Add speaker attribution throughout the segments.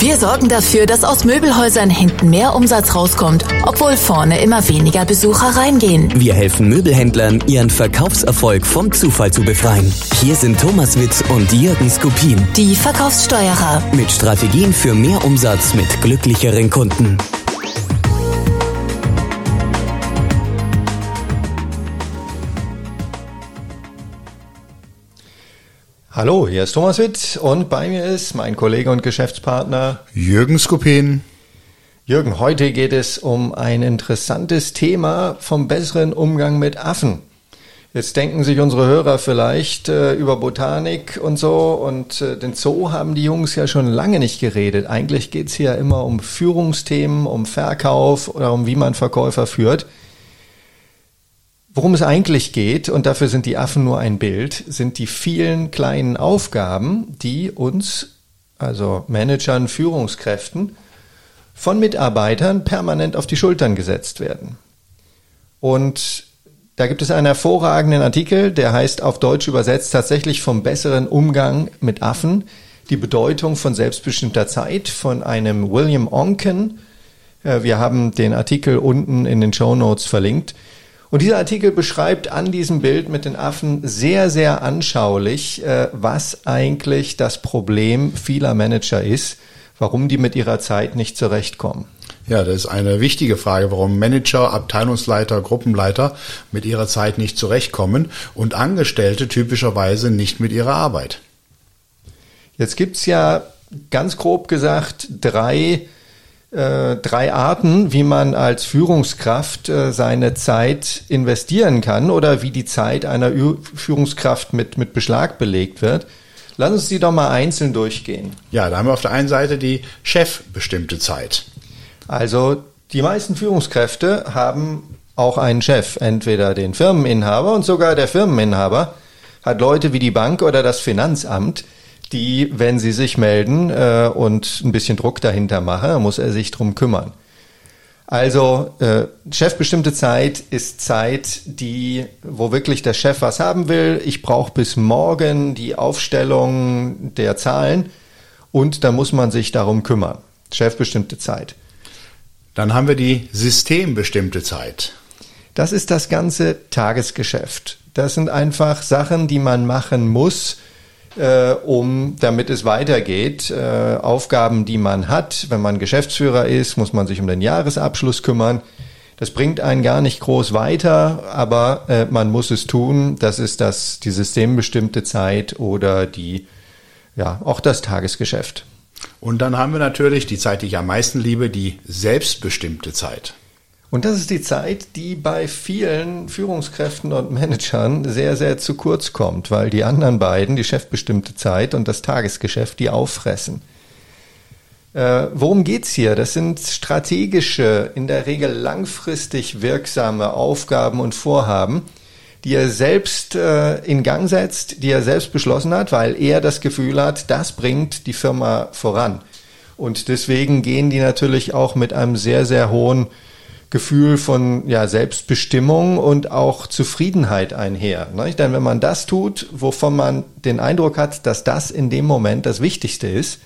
Speaker 1: Wir sorgen dafür, dass aus Möbelhäusern hinten mehr Umsatz rauskommt, obwohl vorne immer weniger Besucher reingehen.
Speaker 2: Wir helfen Möbelhändlern, ihren Verkaufserfolg vom Zufall zu befreien. Hier sind Thomas Witz und Jürgen Skopin.
Speaker 1: Die Verkaufssteuerer.
Speaker 2: Mit Strategien für mehr Umsatz mit glücklicheren Kunden.
Speaker 3: Hallo, hier ist Thomas Witt und bei mir ist mein Kollege und Geschäftspartner
Speaker 4: Jürgen Skopin.
Speaker 3: Jürgen, heute geht es um ein interessantes Thema vom besseren Umgang mit Affen. Jetzt denken sich unsere Hörer vielleicht äh, über Botanik und so und äh, den Zoo haben die Jungs ja schon lange nicht geredet. Eigentlich geht's hier immer um Führungsthemen, um Verkauf oder um wie man Verkäufer führt. Worum es eigentlich geht, und dafür sind die Affen nur ein Bild, sind die vielen kleinen Aufgaben, die uns, also Managern, Führungskräften, von Mitarbeitern permanent auf die Schultern gesetzt werden. Und da gibt es einen hervorragenden Artikel, der heißt auf Deutsch übersetzt tatsächlich vom besseren Umgang mit Affen, die Bedeutung von selbstbestimmter Zeit von einem William Onken. Äh, wir haben den Artikel unten in den Show Notes verlinkt. Und dieser Artikel beschreibt an diesem Bild mit den Affen sehr, sehr anschaulich, äh, was eigentlich das Problem vieler Manager ist, warum die mit ihrer Zeit nicht zurechtkommen.
Speaker 4: Ja, das ist eine wichtige Frage, warum Manager, Abteilungsleiter, Gruppenleiter mit ihrer Zeit nicht zurechtkommen und Angestellte typischerweise nicht mit ihrer Arbeit.
Speaker 3: Jetzt gibt's ja ganz grob gesagt drei äh, drei Arten, wie man als Führungskraft äh, seine Zeit investieren kann oder wie die Zeit einer Ü Führungskraft mit, mit Beschlag belegt wird. Lass uns die doch mal einzeln durchgehen.
Speaker 4: Ja, da haben wir auf der einen Seite die chefbestimmte Zeit.
Speaker 3: Also die meisten Führungskräfte haben auch einen Chef, entweder den Firmeninhaber und sogar der Firmeninhaber hat Leute wie die Bank oder das Finanzamt, die, wenn sie sich melden äh, und ein bisschen Druck dahinter machen, muss er sich drum kümmern. Also äh, chefbestimmte Zeit ist Zeit, die, wo wirklich der Chef was haben will. Ich brauche bis morgen die Aufstellung der Zahlen und da muss man sich darum kümmern. Chefbestimmte Zeit.
Speaker 4: Dann haben wir die systembestimmte Zeit.
Speaker 3: Das ist das ganze Tagesgeschäft. Das sind einfach Sachen, die man machen muss, äh, um, damit es weitergeht. Äh, Aufgaben, die man hat, wenn man Geschäftsführer ist, muss man sich um den Jahresabschluss kümmern. Das bringt einen gar nicht groß weiter, aber äh, man muss es tun. Das ist das, die systembestimmte Zeit oder die, ja, auch das Tagesgeschäft.
Speaker 4: Und dann haben wir natürlich die Zeit, die ich am meisten liebe, die selbstbestimmte Zeit.
Speaker 3: Und das ist die Zeit, die bei vielen Führungskräften und Managern sehr, sehr zu kurz kommt, weil die anderen beiden, die chefbestimmte Zeit und das Tagesgeschäft, die auffressen. Äh, worum geht's hier? Das sind strategische, in der Regel langfristig wirksame Aufgaben und Vorhaben, die er selbst äh, in Gang setzt, die er selbst beschlossen hat, weil er das Gefühl hat, das bringt die Firma voran. Und deswegen gehen die natürlich auch mit einem sehr, sehr hohen Gefühl von ja, Selbstbestimmung und auch Zufriedenheit einher. Ne? Denn wenn man das tut, wovon man den Eindruck hat, dass das in dem Moment das Wichtigste ist,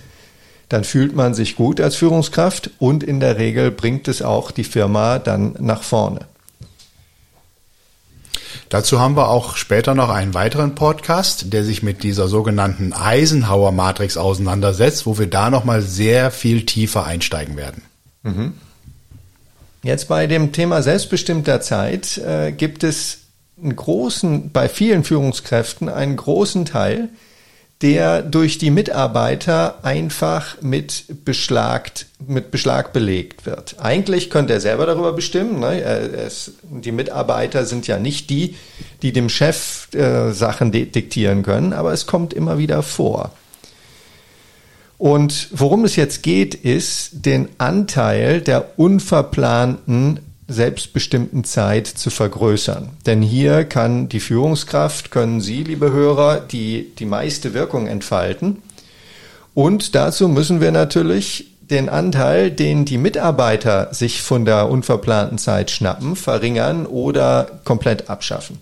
Speaker 3: dann fühlt man sich gut als Führungskraft und in der Regel bringt es auch die Firma dann nach vorne.
Speaker 4: Dazu haben wir auch später noch einen weiteren Podcast, der sich mit dieser sogenannten Eisenhower Matrix auseinandersetzt, wo wir da nochmal sehr viel tiefer einsteigen werden. Mhm.
Speaker 3: Jetzt bei dem Thema selbstbestimmter Zeit äh, gibt es einen großen, bei vielen Führungskräften einen großen Teil, der durch die Mitarbeiter einfach mit Beschlag, mit Beschlag belegt wird. Eigentlich könnte er selber darüber bestimmen. Ne? Es, die Mitarbeiter sind ja nicht die, die dem Chef äh, Sachen diktieren können, aber es kommt immer wieder vor. Und worum es jetzt geht, ist, den Anteil der unverplanten selbstbestimmten Zeit zu vergrößern. Denn hier kann die Führungskraft, können Sie, liebe Hörer, die, die meiste Wirkung entfalten. Und dazu müssen wir natürlich den Anteil, den die Mitarbeiter sich von der unverplanten Zeit schnappen, verringern oder komplett abschaffen.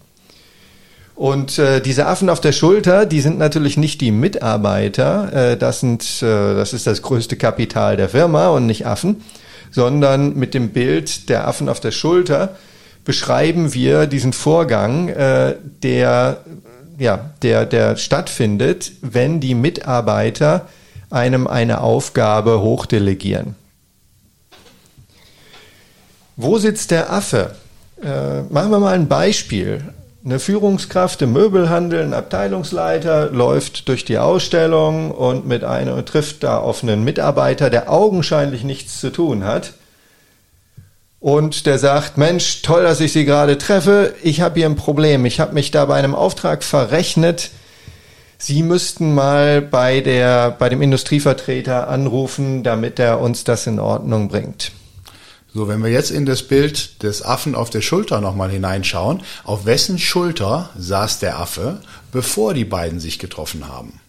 Speaker 3: Und äh, diese Affen auf der Schulter, die sind natürlich nicht die Mitarbeiter, äh, das, sind, äh, das ist das größte Kapital der Firma und nicht Affen, sondern mit dem Bild der Affen auf der Schulter beschreiben wir diesen Vorgang, äh, der, ja, der, der stattfindet, wenn die Mitarbeiter einem eine Aufgabe hochdelegieren. Wo sitzt der Affe? Äh, machen wir mal ein Beispiel. Eine Führungskraft im Möbelhandel, ein Abteilungsleiter, läuft durch die Ausstellung und mit einer trifft da auf einen Mitarbeiter, der augenscheinlich nichts zu tun hat. Und der sagt, Mensch, toll, dass ich Sie gerade treffe. Ich habe hier ein Problem. Ich habe mich da bei einem Auftrag verrechnet. Sie müssten mal bei der, bei dem Industrievertreter anrufen, damit er uns das in Ordnung bringt.
Speaker 4: So, wenn wir jetzt in das Bild des Affen auf der Schulter nochmal hineinschauen, auf wessen Schulter saß der Affe, bevor die beiden sich getroffen haben?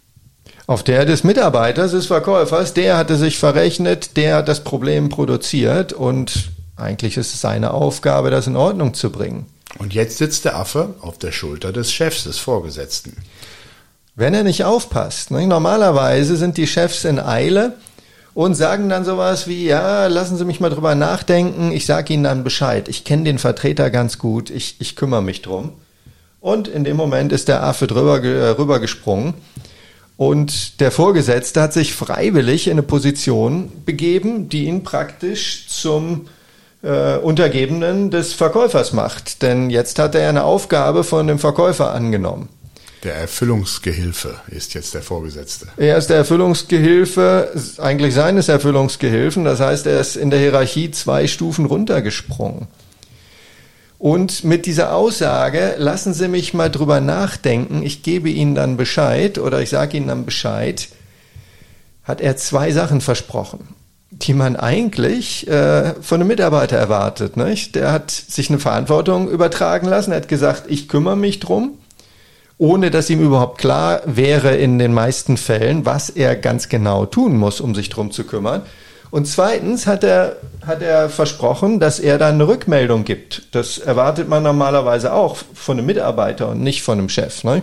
Speaker 3: Auf der des Mitarbeiters, des Verkäufers, der hatte sich verrechnet, der hat das Problem produziert und eigentlich ist es seine Aufgabe, das in Ordnung zu bringen.
Speaker 4: Und jetzt sitzt der Affe auf der Schulter des Chefs, des Vorgesetzten.
Speaker 3: Wenn er nicht aufpasst, ne? normalerweise sind die Chefs in Eile, und sagen dann sowas wie, ja, lassen Sie mich mal drüber nachdenken, ich sage Ihnen dann Bescheid. Ich kenne den Vertreter ganz gut, ich, ich kümmere mich drum. Und in dem Moment ist der Affe drüber, äh, rübergesprungen. Und der Vorgesetzte hat sich freiwillig in eine Position begeben, die ihn praktisch zum äh, Untergebenen des Verkäufers macht. Denn jetzt hat er eine Aufgabe von dem Verkäufer angenommen.
Speaker 4: Der Erfüllungsgehilfe ist jetzt der Vorgesetzte.
Speaker 3: Er ist der Erfüllungsgehilfe, eigentlich seines Erfüllungsgehilfen. Das heißt, er ist in der Hierarchie zwei Stufen runtergesprungen. Und mit dieser Aussage, lassen Sie mich mal drüber nachdenken, ich gebe Ihnen dann Bescheid oder ich sage Ihnen dann Bescheid, hat er zwei Sachen versprochen, die man eigentlich äh, von einem Mitarbeiter erwartet. Nicht? Der hat sich eine Verantwortung übertragen lassen, er hat gesagt, ich kümmere mich drum ohne dass ihm überhaupt klar wäre in den meisten Fällen, was er ganz genau tun muss, um sich drum zu kümmern. Und zweitens hat er, hat er versprochen, dass er dann eine Rückmeldung gibt. Das erwartet man normalerweise auch von einem Mitarbeiter und nicht von einem Chef. Ne?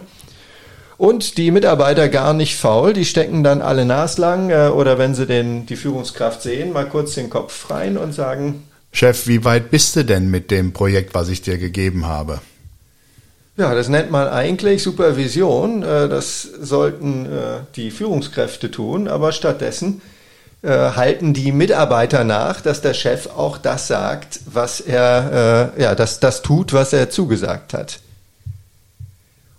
Speaker 3: Und die Mitarbeiter gar nicht faul, die stecken dann alle naslang äh, oder wenn sie den, die Führungskraft sehen, mal kurz den Kopf rein und sagen,
Speaker 4: Chef, wie weit bist du denn mit dem Projekt, was ich dir gegeben habe?
Speaker 3: Ja, das nennt man eigentlich Supervision. Äh, das sollten äh, die Führungskräfte tun, aber stattdessen äh, halten die Mitarbeiter nach, dass der Chef auch das sagt, was er, ja, dass das tut, was er zugesagt hat.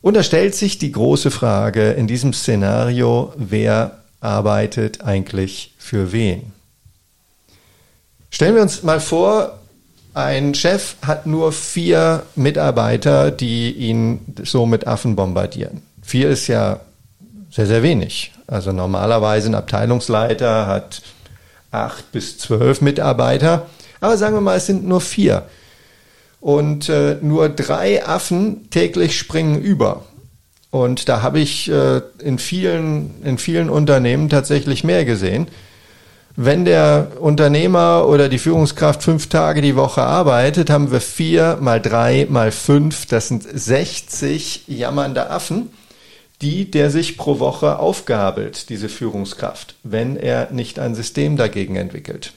Speaker 3: Und da stellt sich die große Frage in diesem Szenario, wer arbeitet eigentlich für wen? Stellen wir uns mal vor, ein Chef hat nur vier Mitarbeiter, die ihn so mit Affen bombardieren. Vier ist ja sehr, sehr wenig. Also normalerweise ein Abteilungsleiter hat acht bis zwölf Mitarbeiter. Aber sagen wir mal, es sind nur vier. Und äh, nur drei Affen täglich springen über. Und da habe ich äh, in, vielen, in vielen Unternehmen tatsächlich mehr gesehen wenn der Unternehmer oder die Führungskraft fünf Tage die Woche arbeitet, haben wir vier mal drei mal fünf, das sind 60 jammernde Affen, die der sich pro Woche aufgabelt, diese Führungskraft, wenn er nicht ein System dagegen entwickelt.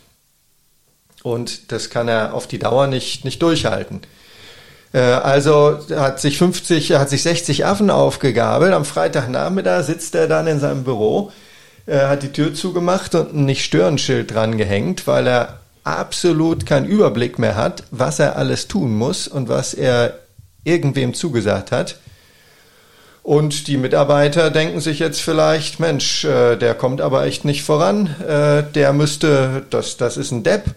Speaker 3: Und das kann er auf die Dauer nicht, nicht durchhalten. Äh, also hat sich 50, hat sich 60 Affen aufgegabelt. Am Freitagnachmittag sitzt er dann in seinem Büro er hat die Tür zugemacht und ein Nicht-Stören-Schild dran gehängt, weil er absolut keinen Überblick mehr hat, was er alles tun muss und was er irgendwem zugesagt hat. Und die Mitarbeiter denken sich jetzt vielleicht, Mensch, äh, der kommt aber echt nicht voran, äh, der müsste, das, das ist ein Depp,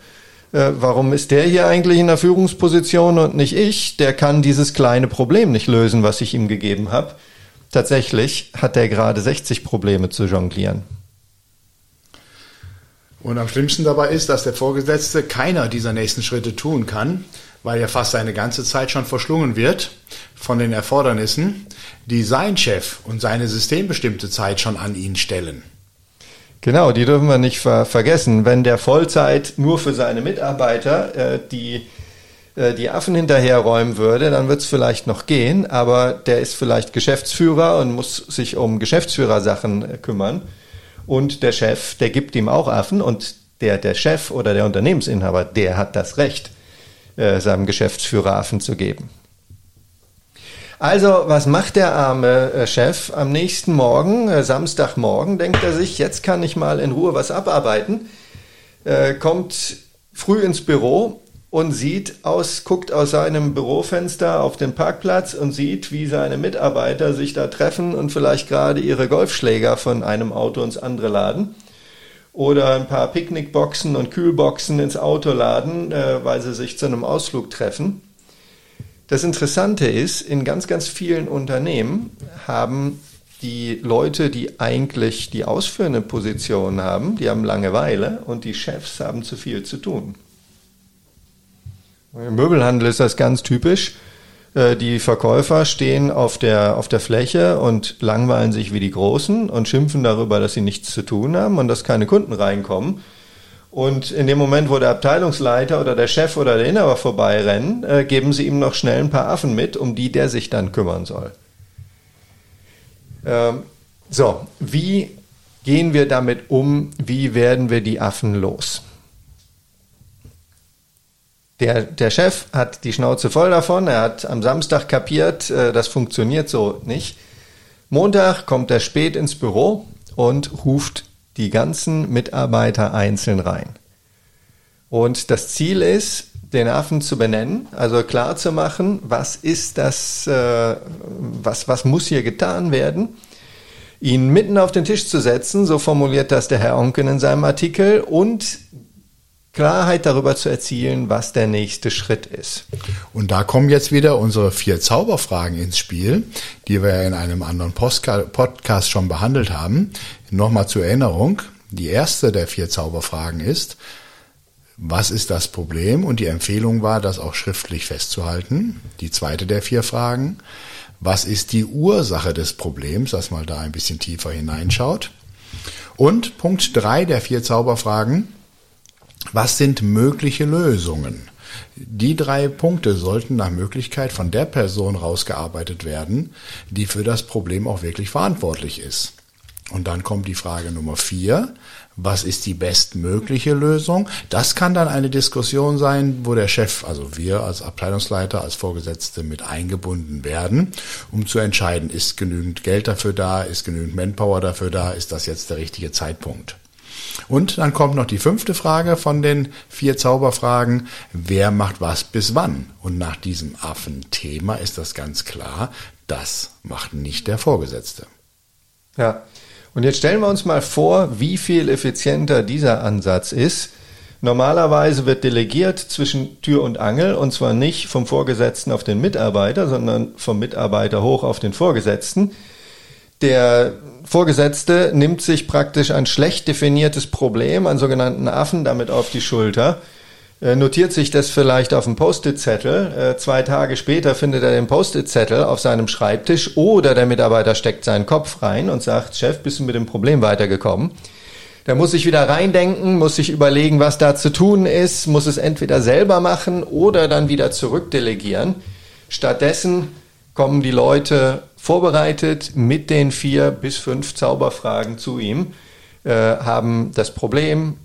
Speaker 3: äh, warum ist der hier eigentlich in der Führungsposition und nicht ich? Der kann dieses kleine Problem nicht lösen, was ich ihm gegeben habe. Tatsächlich hat er gerade 60 Probleme zu jonglieren.
Speaker 4: Und am schlimmsten dabei ist, dass der Vorgesetzte keiner dieser nächsten Schritte tun kann, weil er fast seine ganze Zeit schon verschlungen wird von den Erfordernissen, die sein Chef und seine systembestimmte Zeit schon an ihn stellen.
Speaker 3: Genau, die dürfen wir nicht ver vergessen. Wenn der Vollzeit nur für seine Mitarbeiter äh, die äh, die Affen hinterherräumen würde, dann wird es vielleicht noch gehen, aber der ist vielleicht Geschäftsführer und muss sich um Geschäftsführersachen äh, kümmern. Und der Chef, der gibt ihm auch Affen und der, der Chef oder der Unternehmensinhaber, der hat das Recht, äh, seinem Geschäftsführer Affen zu geben. Also, was macht der arme äh, Chef? Am nächsten Morgen, äh, Samstagmorgen, denkt er sich, jetzt kann ich mal in Ruhe was abarbeiten. Äh, kommt früh ins Büro und sieht aus, guckt aus seinem Bürofenster auf den Parkplatz und sieht, wie seine Mitarbeiter sich da treffen und vielleicht gerade ihre Golfschläger von einem Auto ins andere laden oder ein paar Picknickboxen und Kühlboxen ins Auto laden, äh, weil sie sich zu einem Ausflug treffen. Das Interessante ist, in ganz, ganz vielen Unternehmen haben die Leute, die eigentlich die ausführende Position haben, die haben Langeweile und die Chefs haben zu viel zu tun. Im Möbelhandel ist das ganz typisch. Äh, die Verkäufer stehen auf der, auf der Fläche und langweilen sich wie die Großen und schimpfen darüber, dass sie nichts zu tun haben und dass keine Kunden reinkommen. Und in dem Moment, wo der Abteilungsleiter oder der Chef oder der Inhaber vorbeirennen, äh, geben sie ihm noch schnell ein paar Affen mit, um die der sich dann kümmern soll. Ähm, so, wie gehen wir damit um? Wie werden wir die Affen los? Der, der Chef hat die Schnauze voll davon. Er hat am Samstag kapiert, äh, das funktioniert so nicht. Montag kommt er spät ins Büro und ruft die ganzen Mitarbeiter einzeln rein. Und das Ziel ist, den Affen zu benennen, also klar zu machen, was ist das, äh, was, was muss hier getan werden, ihn mitten auf den Tisch zu setzen, so formuliert das der Herr Onken in seinem Artikel, und Klarheit darüber zu erzielen, was der nächste Schritt ist.
Speaker 4: Und da kommen jetzt wieder unsere vier Zauberfragen ins Spiel, die wir in einem anderen Podcast schon behandelt haben. Nochmal zur Erinnerung. Die erste der vier Zauberfragen ist, was ist das Problem? Und die Empfehlung war, das auch schriftlich festzuhalten. Die zweite der vier Fragen, was ist die Ursache des Problems, dass man da ein bisschen tiefer hineinschaut. Und Punkt drei der vier Zauberfragen, was sind mögliche Lösungen? Die drei Punkte sollten nach Möglichkeit von der Person rausgearbeitet werden, die für das Problem auch wirklich verantwortlich ist. Und dann kommt die Frage Nummer vier. Was ist die bestmögliche Lösung? Das kann dann eine Diskussion sein, wo der Chef, also wir als Abteilungsleiter, als Vorgesetzte mit eingebunden werden, um zu entscheiden, ist genügend Geld dafür da, ist genügend Manpower dafür da, ist das jetzt der richtige Zeitpunkt? Und dann kommt noch die fünfte Frage von den vier Zauberfragen. Wer macht was bis wann? Und nach diesem Affenthema ist das ganz klar, das macht nicht der Vorgesetzte.
Speaker 3: Ja, und jetzt stellen wir uns mal vor, wie viel effizienter dieser Ansatz ist. Normalerweise wird delegiert zwischen Tür und Angel und zwar nicht vom Vorgesetzten auf den Mitarbeiter, sondern vom Mitarbeiter hoch auf den Vorgesetzten. Der Vorgesetzte nimmt sich praktisch ein schlecht definiertes Problem, einen sogenannten Affen, damit auf die Schulter, äh, notiert sich das vielleicht auf dem Post-it-Zettel. Äh, zwei Tage später findet er den Post-it-Zettel auf seinem Schreibtisch oder der Mitarbeiter steckt seinen Kopf rein und sagt, Chef, bist du mit dem Problem weitergekommen? Der muss sich wieder reindenken, muss sich überlegen, was da zu tun ist, muss es entweder selber machen oder dann wieder zurückdelegieren. Stattdessen kommen die Leute vorbereitet mit den vier bis fünf Zauberfragen zu ihm, äh, haben das Problem,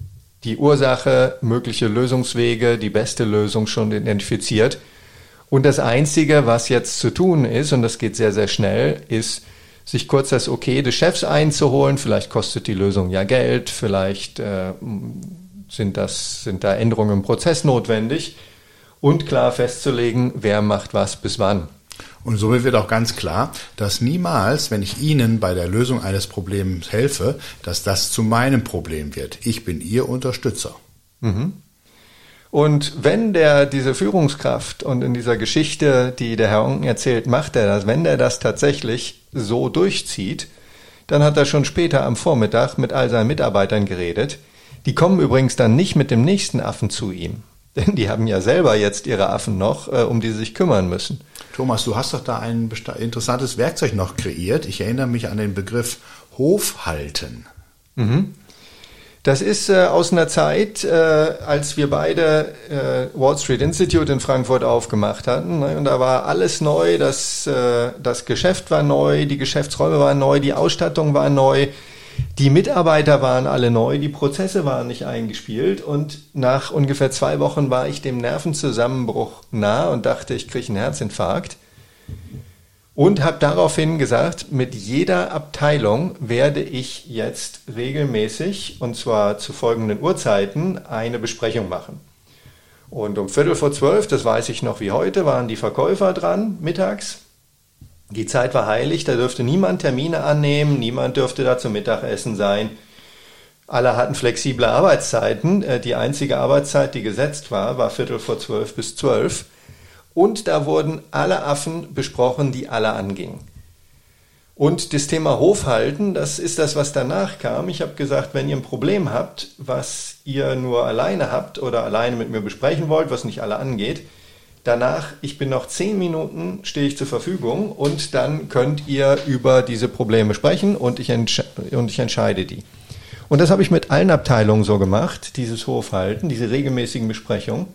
Speaker 3: die Ursache, mögliche Lösungswege, die beste Lösung schon identifiziert. Und das Einzige, was jetzt zu tun ist, und das geht sehr, sehr schnell, ist, sich kurz das Okay des Chefs einzuholen. Vielleicht kostet die Lösung ja Geld, vielleicht äh, sind, das, sind da Änderungen im Prozess notwendig. Und klar festzulegen, wer macht was bis wann.
Speaker 4: Und somit wird auch ganz klar, dass niemals, wenn ich Ihnen bei der Lösung eines Problems helfe, dass das zu meinem Problem wird. Ich bin Ihr Unterstützer.
Speaker 3: Mhm. Und wenn der diese Führungskraft und in dieser Geschichte, die der Herr Onken erzählt, macht er das, wenn der das tatsächlich so durchzieht, dann hat er schon später am Vormittag mit all seinen Mitarbeitern geredet. Die kommen übrigens dann nicht mit dem nächsten Affen zu ihm, denn die haben ja selber jetzt ihre Affen noch, äh, um die sie sich kümmern müssen.
Speaker 4: Thomas, du hast doch da ein interessantes Werkzeug noch kreiert. Ich erinnere mich an den Begriff Hofhalten.
Speaker 3: Mhm. Das ist äh, aus einer Zeit, äh, als wir beide äh, Wall Street Institute in Frankfurt aufgemacht hatten. Ne? Und da war alles neu, das, äh, das Geschäft war neu, die Geschäftsräume waren neu, die Ausstattung war neu, die Mitarbeiter waren alle neu, die Prozesse waren nicht eingespielt. Und nach ungefähr zwei Wochen war ich dem Nervenzusammenbruch nah und dachte, ich kriege einen Herzinfarkt und habe daraufhin gesagt, mit jeder Abteilung werde ich jetzt regelmäßig, und zwar zu folgenden Uhrzeiten, eine Besprechung machen. Und um Viertel vor zwölf, das weiß ich noch wie heute, waren die Verkäufer dran, mittags. Die Zeit war heilig, da dürfte niemand Termine annehmen, niemand dürfte da zum Mittagessen sein. Alle hatten flexible Arbeitszeiten. Äh, die einzige Arbeitszeit, die gesetzt war, war Viertel vor zwölf bis zwölf. Und da wurden alle Affen besprochen, die alle angingen. Und das Thema Hofhalten, das ist das, was danach kam. Ich habe gesagt, wenn ihr ein Problem habt, was ihr nur alleine habt oder alleine mit mir besprechen wollt, was nicht alle angeht, danach, ich bin noch zehn Minuten, stehe ich zur Verfügung und dann könnt ihr über diese Probleme sprechen und ich, und ich entscheide die. Und das habe ich mit allen Abteilungen so gemacht, dieses Hofhalten, diese regelmäßigen Besprechungen.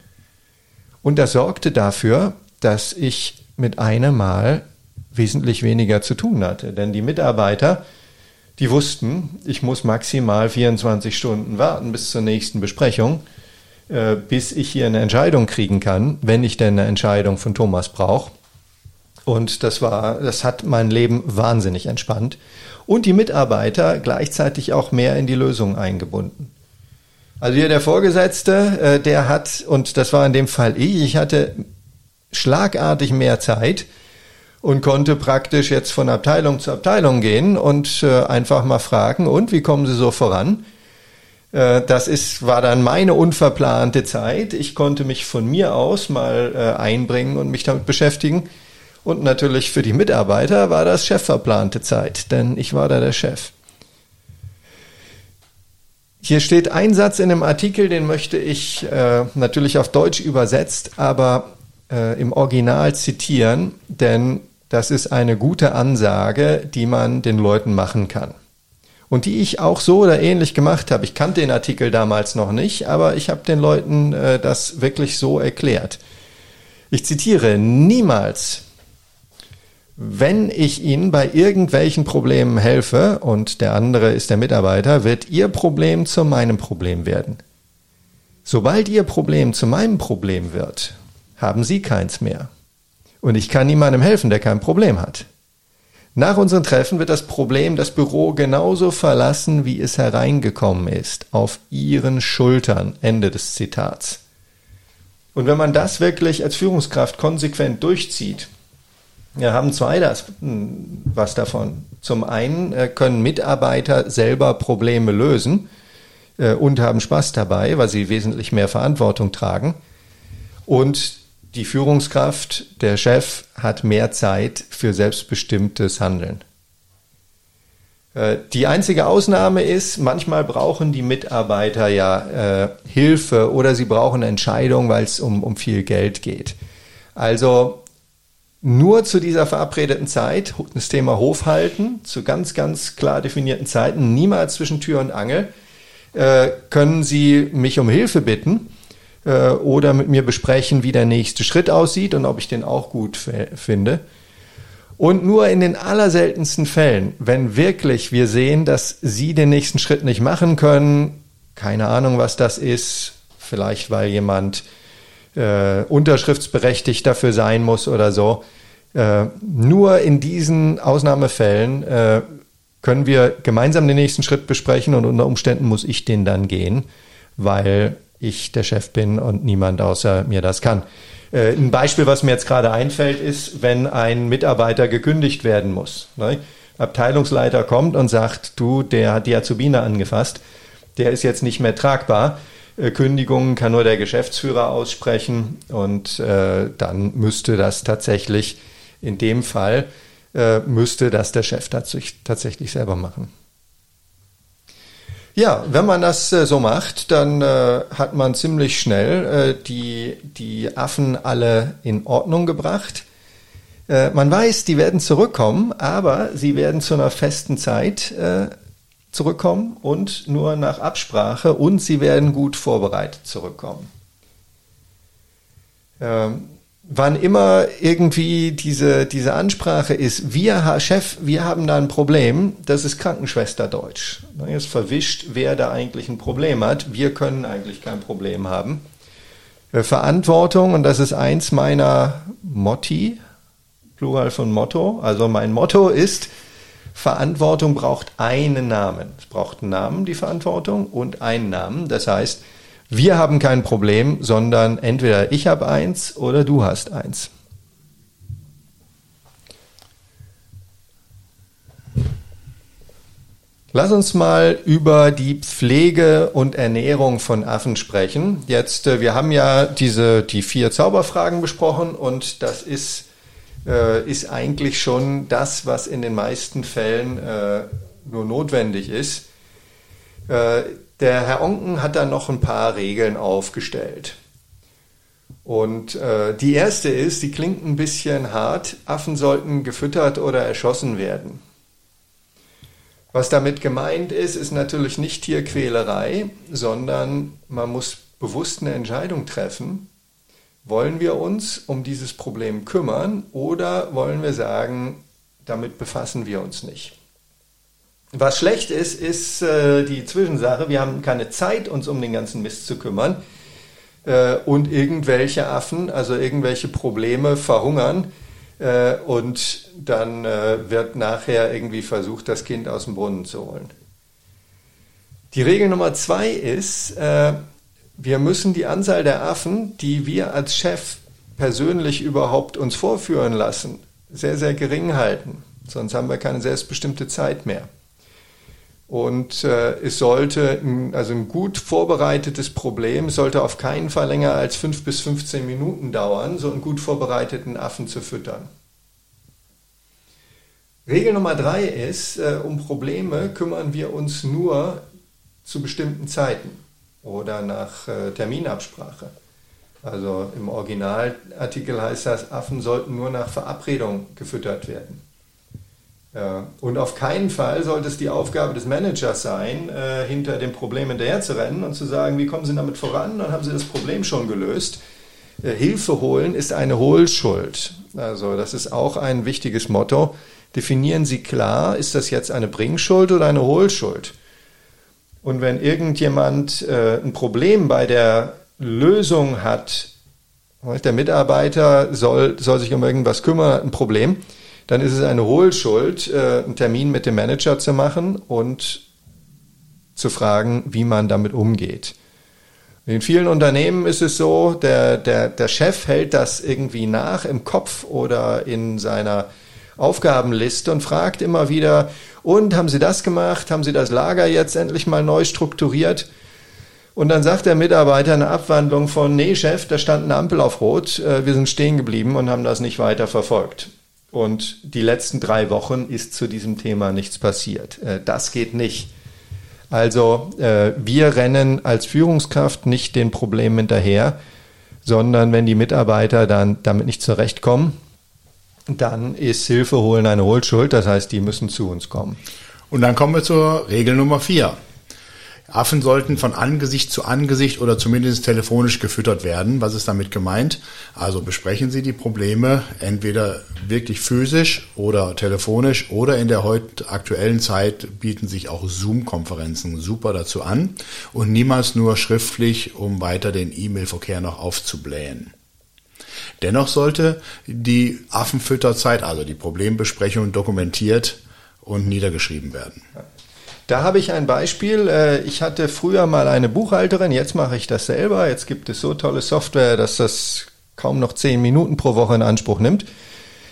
Speaker 3: Und das sorgte dafür, dass ich mit einem Mal wesentlich weniger zu tun hatte. Denn die Mitarbeiter, die wussten, ich muss maximal 24 Stunden warten bis zur nächsten Besprechung, äh, bis ich hier eine Entscheidung kriegen kann, wenn ich denn eine Entscheidung von Thomas brauche. Und das war, das hat mein Leben wahnsinnig entspannt. Und die Mitarbeiter gleichzeitig auch mehr in die Lösung eingebunden. Also hier der Vorgesetzte, äh, der hat, und das war in dem Fall ich, ich hatte schlagartig mehr Zeit und konnte praktisch jetzt von Abteilung zu Abteilung gehen und äh, einfach mal fragen, und wie kommen Sie so voran? Äh, das ist, war dann meine unverplante Zeit. Ich konnte mich von mir aus mal äh, einbringen und mich damit beschäftigen. Und natürlich für die Mitarbeiter war das chefverplante Zeit, denn ich war da der Chef. Hier steht ein Satz in dem Artikel, den möchte ich äh, natürlich auf Deutsch übersetzt, aber äh, im Original zitieren, denn das ist eine gute Ansage, die man den Leuten machen kann. Und die ich auch so oder ähnlich gemacht habe. Ich kannte den Artikel damals noch nicht, aber ich habe den Leuten äh, das wirklich so erklärt. Ich zitiere, niemals wenn ich Ihnen bei irgendwelchen Problemen helfe und der andere ist der Mitarbeiter, wird Ihr Problem zu meinem Problem werden. Sobald Ihr Problem zu meinem Problem wird, haben Sie keins mehr. Und ich kann niemandem helfen, der kein Problem hat. Nach unseren Treffen wird das Problem das Büro genauso verlassen, wie es hereingekommen ist, auf Ihren Schultern. Ende des Zitats. Und wenn man das wirklich als Führungskraft konsequent durchzieht, ja, haben zwei das hm, was davon. Zum einen äh, können Mitarbeiter selber Probleme lösen äh, und haben Spaß dabei, weil sie wesentlich mehr Verantwortung tragen. Und die Führungskraft, der Chef, hat mehr Zeit für selbstbestimmtes Handeln. Äh, die einzige Ausnahme ist, manchmal brauchen die Mitarbeiter ja äh, Hilfe oder sie brauchen Entscheidungen, weil es um, um viel Geld geht. Also nur zu dieser verabredeten Zeit, das Thema Hofhalten, zu ganz, ganz klar definierten Zeiten, niemals zwischen Tür und Angel, äh, können Sie mich um Hilfe bitten äh, oder mit mir besprechen, wie der nächste Schritt aussieht und ob ich den auch gut finde. Und nur in den allerseltensten Fällen, wenn wirklich wir sehen, dass Sie den nächsten Schritt nicht machen können, keine Ahnung, was das ist, vielleicht weil jemand äh, unterschriftsberechtigt dafür sein muss oder so. Äh, nur in diesen Ausnahmefällen äh, können wir gemeinsam den nächsten Schritt besprechen und unter Umständen muss ich den dann gehen, weil ich der Chef bin und niemand außer mir das kann. Äh, ein Beispiel, was mir jetzt gerade einfällt, ist, wenn ein Mitarbeiter gekündigt werden muss. Ne? Abteilungsleiter kommt und sagt, du, der hat die Azubine angefasst, der ist jetzt nicht mehr tragbar äh, Kündigungen kann nur der Geschäftsführer aussprechen und äh, dann müsste das tatsächlich in dem Fall äh, müsste das der Chef tatsächlich selber machen. Ja, wenn man das äh, so macht, dann äh, hat man ziemlich schnell äh, die, die Affen alle in Ordnung gebracht. man weiß, die werden zurückkommen, aber sie werden zu einer festen Zeit zurückkommen und nur nach Absprache und sie werden gut vorbereitet zurückkommen. Ähm, wann immer irgendwie diese, diese Ansprache ist, wir, Chef, wir haben da ein Problem, das ist Krankenschwesterdeutsch. Jetzt verwischt, wer da eigentlich ein Problem hat. Wir können eigentlich kein Problem haben. Äh, Verantwortung, und das ist eins meiner Motti, Plural von Motto. Also mein Motto ist, Verantwortung braucht einen Namen. Es braucht einen Namen, die Verantwortung, und einen Namen. Das heißt, wir haben kein Problem, sondern entweder ich habe eins oder du hast eins. Lass uns mal über die Pflege und Ernährung von Affen sprechen. Jetzt, äh, wir haben ja diese, die vier Zauberfragen besprochen und das ist, äh, ist eigentlich schon das, was in den meisten Fällen äh, nur notwendig ist. Äh, der Herr Onken hat da noch ein paar Regeln aufgestellt. Und äh, die erste ist, die klingt ein bisschen hart, Affen sollten gefüttert oder erschossen werden. Was damit gemeint ist, ist natürlich nicht Tierquälerei, sondern man muss bewusst eine Entscheidung treffen. Wollen wir uns um dieses Problem kümmern oder wollen wir sagen, damit befassen wir uns nicht? Was schlecht ist, ist äh, die Zwischensache. Wir haben keine Zeit, uns um den ganzen Mist zu kümmern. Äh, und irgendwelche Affen, also irgendwelche Probleme verhungern. Äh, und dann äh, wird nachher irgendwie versucht, das Kind aus dem Brunnen zu holen. Die Regel Nummer zwei ist, äh, wir müssen die Anzahl der Affen, die wir als Chef persönlich überhaupt uns vorführen lassen, sehr, sehr gering halten. Sonst haben wir keine selbstbestimmte Zeit mehr. Und äh, es sollte, also ein gut vorbereitetes Problem sollte auf keinen Fall länger als fünf bis 15 Minuten dauern, so einen gut vorbereiteten Affen zu füttern. Regel Nummer drei ist, äh, um Probleme kümmern wir uns nur zu bestimmten Zeiten oder nach äh, Terminabsprache. Also im Originalartikel heißt das, Affen sollten nur nach Verabredung gefüttert werden. Ja. Und auf keinen Fall sollte es die Aufgabe des Managers sein, äh, hinter dem Problem hinterher zu rennen und zu sagen, wie kommen Sie damit voran, dann haben Sie das Problem schon gelöst. Äh, Hilfe holen ist eine Hohlschuld. Also das ist auch ein wichtiges Motto. Definieren Sie klar, ist das jetzt eine Bringschuld oder eine Hohlschuld? Und wenn irgendjemand äh, ein Problem bei der Lösung hat, der Mitarbeiter soll, soll sich um irgendwas kümmern, hat ein Problem, dann ist es eine Hohlschuld, äh, einen Termin mit dem Manager zu machen und zu fragen, wie man damit umgeht. In vielen Unternehmen ist es so, der, der, der Chef hält das irgendwie nach im Kopf oder in seiner Aufgabenliste und fragt immer wieder, und haben Sie das gemacht? Haben Sie das Lager jetzt endlich mal neu strukturiert? Und dann sagt der Mitarbeiter eine Abwandlung von, nee, Chef, da stand eine Ampel auf Rot, äh, wir sind stehen geblieben und haben das nicht weiter verfolgt. Und die letzten drei Wochen ist zu diesem Thema nichts passiert. Äh, das geht nicht. Also äh, wir rennen als Führungskraft nicht den Problemen hinterher, sondern wenn die Mitarbeiter dann damit nicht zurechtkommen, dann ist Hilfe holen eine Hohlschuld. Das heißt, die müssen zu uns kommen.
Speaker 4: Und dann kommen wir zur Regel Nummer vier. Affen sollten von Angesicht zu Angesicht oder zumindest telefonisch gefüttert werden. Was ist damit gemeint? Also besprechen Sie die Probleme entweder wirklich physisch oder telefonisch oder in der heute aktuellen Zeit bieten sich auch Zoom-Konferenzen super dazu an und niemals nur schriftlich, um weiter den E-Mail-Verkehr noch aufzublähen. Dennoch sollte die Affenfütterzeit, also die Problembesprechung dokumentiert und niedergeschrieben werden.
Speaker 3: Da habe ich ein Beispiel. Äh, ich hatte früher mal eine Buchhalterin, jetzt mache ich das selber. Jetzt gibt es so tolle Software, dass das kaum noch zehn Minuten pro Woche in Anspruch nimmt.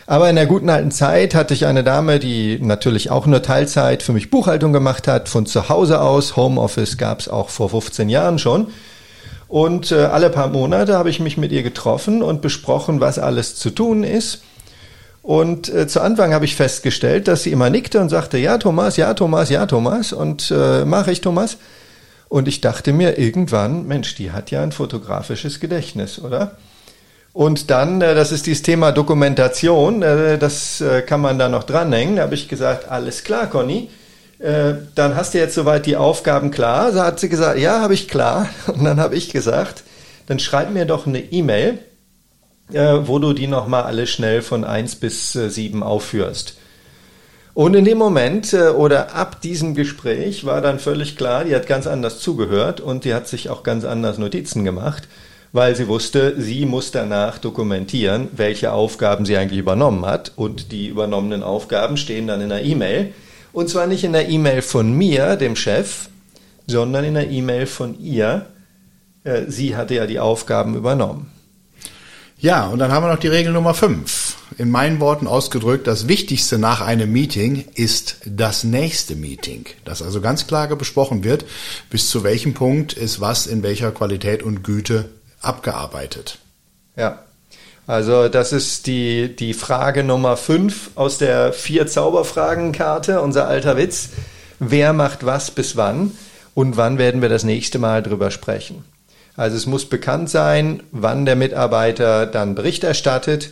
Speaker 3: Aber in der guten alten Zeit hatte ich eine Dame, die natürlich auch nur Teilzeit für mich Buchhaltung gemacht hat, von zu Hause aus. Homeoffice gab es auch vor 15 Jahren schon. Und äh, alle paar Monate habe ich mich mit ihr getroffen und besprochen, was alles zu tun ist. Und äh, zu Anfang habe ich festgestellt, dass sie immer nickte und sagte, ja Thomas, ja Thomas, ja Thomas und äh, mache ich Thomas. Und ich dachte mir irgendwann, Mensch, die hat ja ein fotografisches Gedächtnis, oder? Und dann, äh, das ist dieses Thema Dokumentation, äh, das äh, kann man da noch dranhängen. Da habe ich gesagt, alles klar, Conny, äh, dann hast du jetzt soweit die Aufgaben klar. So hat sie gesagt, ja, habe ich klar. Und dann habe ich gesagt, dann schreib mir doch eine E-Mail, äh, wo du die nochmal alle schnell von 1 bis äh, 7 aufführst. Und in dem Moment äh, oder ab diesem Gespräch war dann völlig klar, die hat ganz anders zugehört und die hat sich auch ganz anders Notizen gemacht, weil sie wusste, sie muss danach dokumentieren, welche Aufgaben sie eigentlich übernommen hat. Und die übernommenen Aufgaben stehen dann in der E-Mail. Und zwar nicht in der E-Mail von mir, dem Chef, sondern in der E-Mail von ihr. Äh, sie hatte ja die Aufgaben übernommen.
Speaker 4: Ja, und dann haben wir noch die Regel Nummer 5. In meinen Worten ausgedrückt, das Wichtigste nach einem Meeting ist das nächste Meeting. Das also ganz klar besprochen wird, bis zu welchem Punkt ist was in welcher Qualität und Güte abgearbeitet.
Speaker 3: Ja. Also das ist die, die Frage Nummer 5 aus der vier Zauberfragenkarte, unser alter Witz. Wer macht was bis wann und wann werden wir das nächste Mal drüber sprechen? Also es muss bekannt sein, wann der Mitarbeiter dann Bericht erstattet.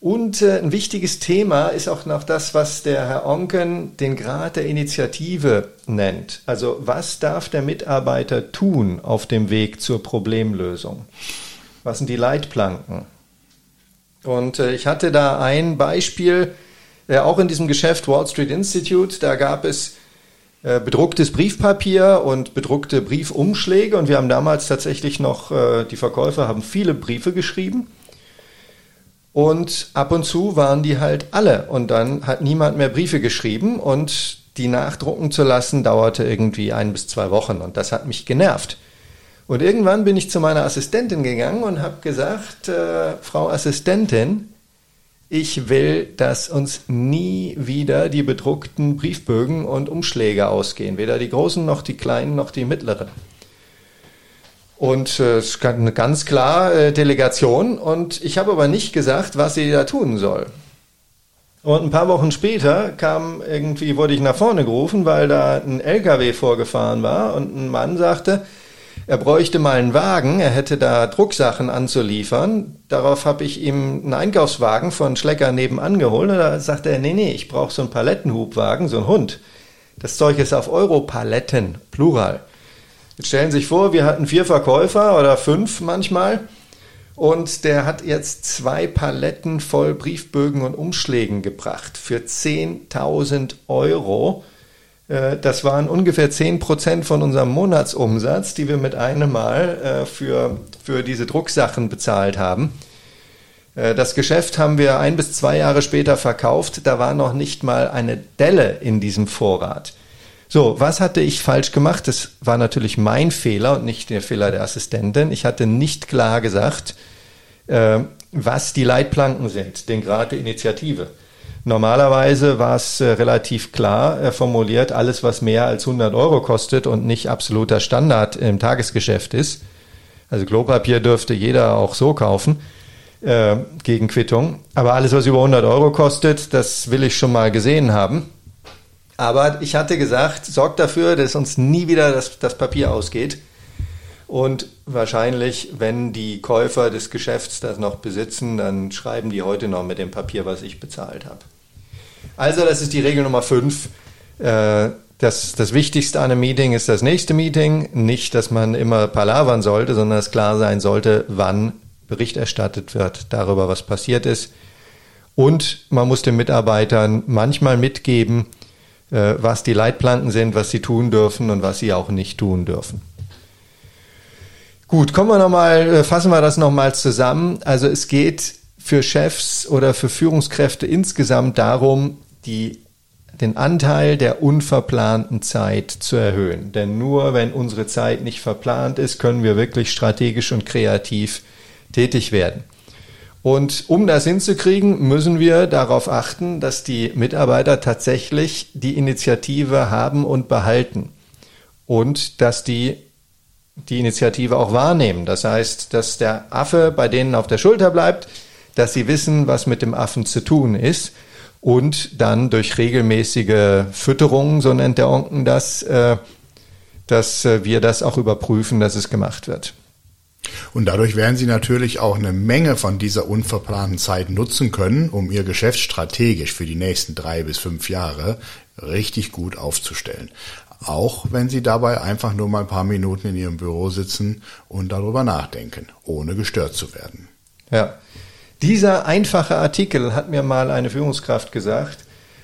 Speaker 3: Und äh, ein wichtiges Thema ist auch noch das, was der Herr Onken den Grad der Initiative nennt. Also was darf der Mitarbeiter tun auf dem Weg zur Problemlösung? Was sind die Leitplanken? Und äh, ich hatte da ein Beispiel, äh, auch in diesem Geschäft Wall Street Institute, da gab es bedrucktes Briefpapier und bedruckte Briefumschläge. Und wir haben damals tatsächlich noch, äh, die Verkäufer haben viele Briefe geschrieben. Und ab und zu waren die halt alle. Und dann hat niemand mehr Briefe geschrieben. Und die nachdrucken zu lassen dauerte irgendwie ein bis zwei Wochen. Und das hat mich genervt. Und irgendwann bin ich zu meiner Assistentin gegangen und habe gesagt, äh, Frau Assistentin, ich will, dass uns nie wieder die bedruckten Briefbögen und Umschläge ausgehen, weder die großen noch die kleinen noch die mittleren. Und äh, es ist eine ganz klar äh, Delegation und ich habe aber nicht gesagt, was sie da tun soll. Und ein paar Wochen später kam irgendwie, wurde ich nach vorne gerufen, weil da ein LKW vorgefahren war und ein Mann sagte, er bräuchte mal einen Wagen, er hätte da Drucksachen anzuliefern. Darauf habe ich ihm einen Einkaufswagen von Schlecker nebenan geholt und da sagte er, nee, nee, ich brauche so einen Palettenhubwagen, so einen Hund. Das Zeug ist auf Europaletten, Plural. Jetzt stellen Sie sich vor, wir hatten vier Verkäufer oder fünf manchmal und der hat jetzt zwei Paletten voll Briefbögen und Umschlägen gebracht für 10.000 Euro. Äh, das waren ungefähr 10% von unserem Monatsumsatz, die wir mit einem Mal äh, für, für diese Drucksachen bezahlt haben. Äh, das Geschäft haben wir ein bis zwei Jahre später verkauft. Da war noch nicht mal eine Delle in diesem Vorrat. So, was hatte ich falsch gemacht? Das war natürlich mein Fehler und nicht der Fehler der Assistentin. Ich hatte nicht klar gesagt, was die Leitplanken sind, den Grad der Initiative. Normalerweise war es äh, relativ klar äh, formuliert, alles was mehr als 100 Euro kostet und nicht absoluter Standard im Tagesgeschäft ist. Also Klopapier dürfte jeder auch so kaufen äh, gegen Quittung. Aber alles was über 100 Euro kostet, das will ich schon mal gesehen haben. Aber ich hatte gesagt, sorgt dafür, dass uns nie wieder das, das Papier ausgeht. Und wahrscheinlich, wenn die Käufer des Geschäfts das noch besitzen, dann schreiben die heute noch mit dem Papier, was ich bezahlt habe. Also, das ist die Regel Nummer 5. Äh, das, das Wichtigste an einem Meeting ist das nächste Meeting. Nicht, dass man immer palavern sollte, sondern dass klar sein sollte, wann Bericht erstattet wird darüber, was passiert ist. Und man muss den Mitarbeitern manchmal mitgeben, äh, was die Leitplanken sind, was sie tun dürfen und was sie auch nicht tun dürfen. Gut, kommen wir nochmal, äh, fassen wir das nochmals zusammen. Also es geht für Chefs oder für Führungskräfte insgesamt darum, die, den Anteil der unverplanten Zeit zu erhöhen. Denn nur wenn unsere Zeit nicht verplant ist, können wir wirklich strategisch und kreativ tätig werden. Und um das hinzukriegen, müssen wir darauf achten, dass die Mitarbeiter tatsächlich die Initiative haben und behalten. Und dass die die Initiative auch wahrnehmen. Das heißt, dass der Affe bei denen auf der Schulter bleibt, dass sie wissen, was mit dem Affen zu tun ist und dann durch regelmäßige Fütterungen, so nennt der Onken das, äh, dass äh, wir das auch überprüfen, dass es gemacht wird.
Speaker 4: Und dadurch werden Sie natürlich auch eine Menge von dieser unverplanten Zeit nutzen können, um Ihr Geschäft strategisch für die nächsten drei bis fünf Jahre richtig gut aufzustellen. Auch wenn Sie dabei einfach nur mal ein paar Minuten in Ihrem Büro sitzen und darüber nachdenken, ohne gestört zu werden.
Speaker 3: Ja. Dieser einfache Artikel hat mir mal eine Führungskraft gesagt,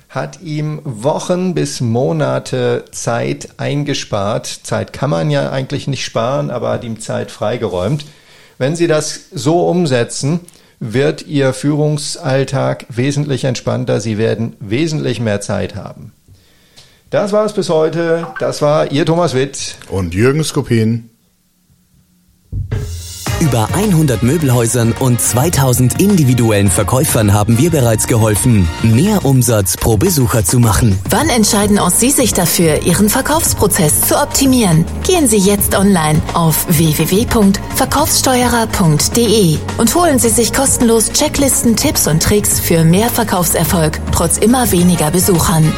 Speaker 3: hat ihm Wochen bis Monate Zeit eingespart. Zeit kann man ja eigentlich nicht sparen, aber hat ihm Zeit freigeräumt. Wenn Sie das so umsetzen, wird Ihr Führungsalltag wesentlich entspannter. Sie werden wesentlich mehr Zeit haben. Das war es bis heute. Das war Ihr Thomas Witt.
Speaker 4: Und Jürgen Skopin.
Speaker 2: Über 100 Möbelhäusern und 2000 individuellen Verkäufern haben wir bereits geholfen, mehr Umsatz pro Besucher zu machen.
Speaker 1: Wann entscheiden auch Sie sich dafür, Ihren Verkaufsprozess zu optimieren? Gehen Sie jetzt online auf www.verkaufssteuerer.de und holen Sie sich kostenlos Checklisten, Tipps und Tricks für mehr Verkaufserfolg trotz immer weniger Besuchern.